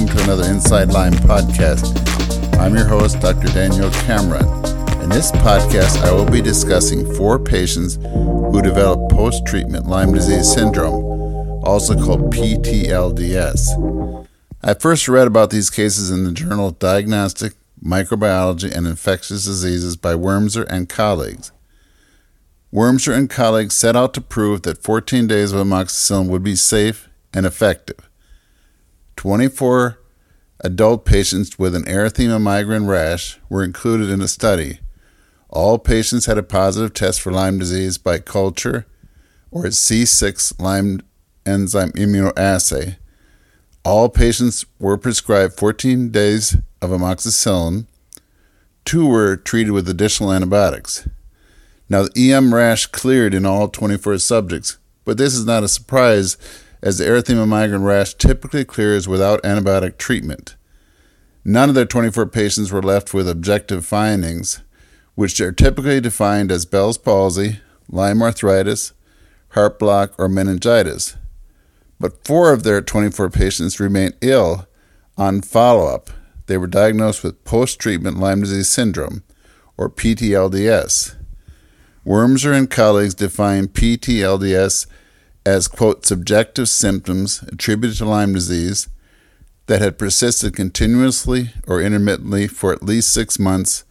welcome to another Inside Lyme podcast. I'm your host, Dr. Daniel Cameron. In this podcast, I will be discussing four patients who developed post treatment Lyme disease syndrome, also called PTLDS. I first read about these cases in the journal Diagnostic Microbiology and Infectious Diseases by Wormser and colleagues. Wormser and colleagues set out to prove that 14 days of amoxicillin would be safe and effective. 24 adult patients with an erythema migrans rash were included in the study. All patients had a positive test for Lyme disease by culture or C6 Lyme enzyme immunoassay. All patients were prescribed 14 days of amoxicillin. Two were treated with additional antibiotics. Now, the EM rash cleared in all 24 subjects, but this is not a surprise as the erythema migrans rash typically clears without antibiotic treatment. None of their 24 patients were left with objective findings, which are typically defined as Bell's palsy, Lyme arthritis, heart block, or meningitis. But four of their 24 patients remained ill on follow up. They were diagnosed with post treatment Lyme disease syndrome, or PTLDS. Wormser and colleagues define PTLDS as, quote, subjective symptoms attributed to Lyme disease that had persisted continuously or intermittently for at least six months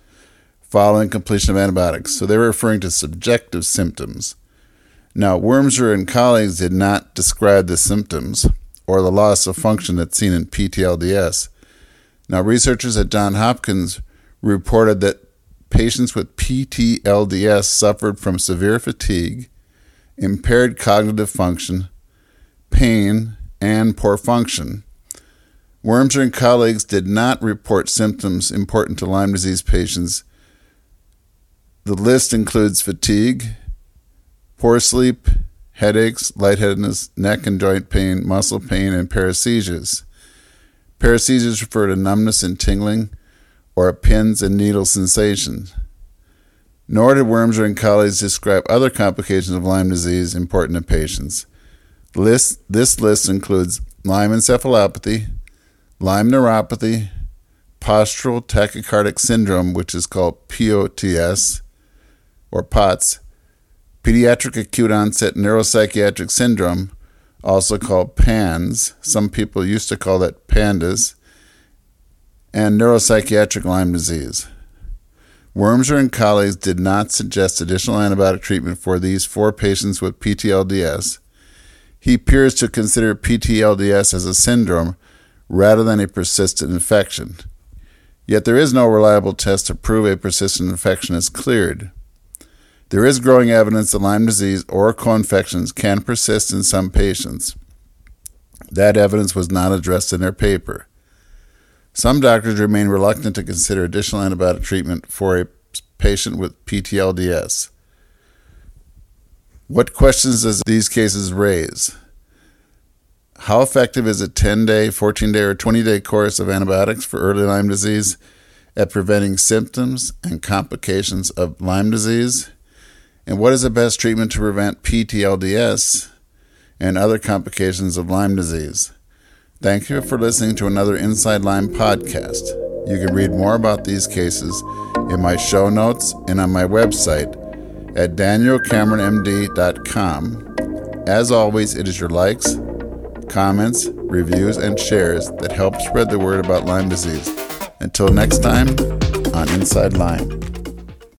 following completion of antibiotics. So they were referring to subjective symptoms. Now, Wormser and colleagues did not describe the symptoms or the loss of function that's seen in PTLDS. Now, researchers at Johns Hopkins reported that patients with PTLDS suffered from severe fatigue, impaired cognitive function, pain, and poor function. Wormser and colleagues did not report symptoms important to Lyme disease patients. The list includes fatigue, poor sleep, headaches, lightheadedness, neck and joint pain, muscle pain, and paresthesias. Paresthesias refer to numbness and tingling or a pins and needle sensation. Nor did Wormser and colleagues describe other complications of Lyme disease important to patients. List, this list includes Lyme encephalopathy, Lyme neuropathy, postural tachycardic syndrome, which is called POTS or POTS, pediatric acute onset neuropsychiatric syndrome, also called PANS, some people used to call that PANDAS, and neuropsychiatric Lyme disease. Wormser and colleagues did not suggest additional antibiotic treatment for these four patients with PTLDS. He appears to consider PTLDS as a syndrome rather than a persistent infection. Yet there is no reliable test to prove a persistent infection is cleared. There is growing evidence that Lyme disease or co-infections can persist in some patients. That evidence was not addressed in their paper. Some doctors remain reluctant to consider additional antibiotic treatment for a patient with PTLDS. What questions does these cases raise? How effective is a 10 day, 14 day, or 20 day course of antibiotics for early Lyme disease at preventing symptoms and complications of Lyme disease? And what is the best treatment to prevent PTLDS and other complications of Lyme disease? Thank you for listening to another Inside Lyme podcast. You can read more about these cases in my show notes and on my website at danielcameronmd.com. As always, it is your likes, comments, reviews, and shares that help spread the word about Lyme disease. Until next time, on Inside Lyme.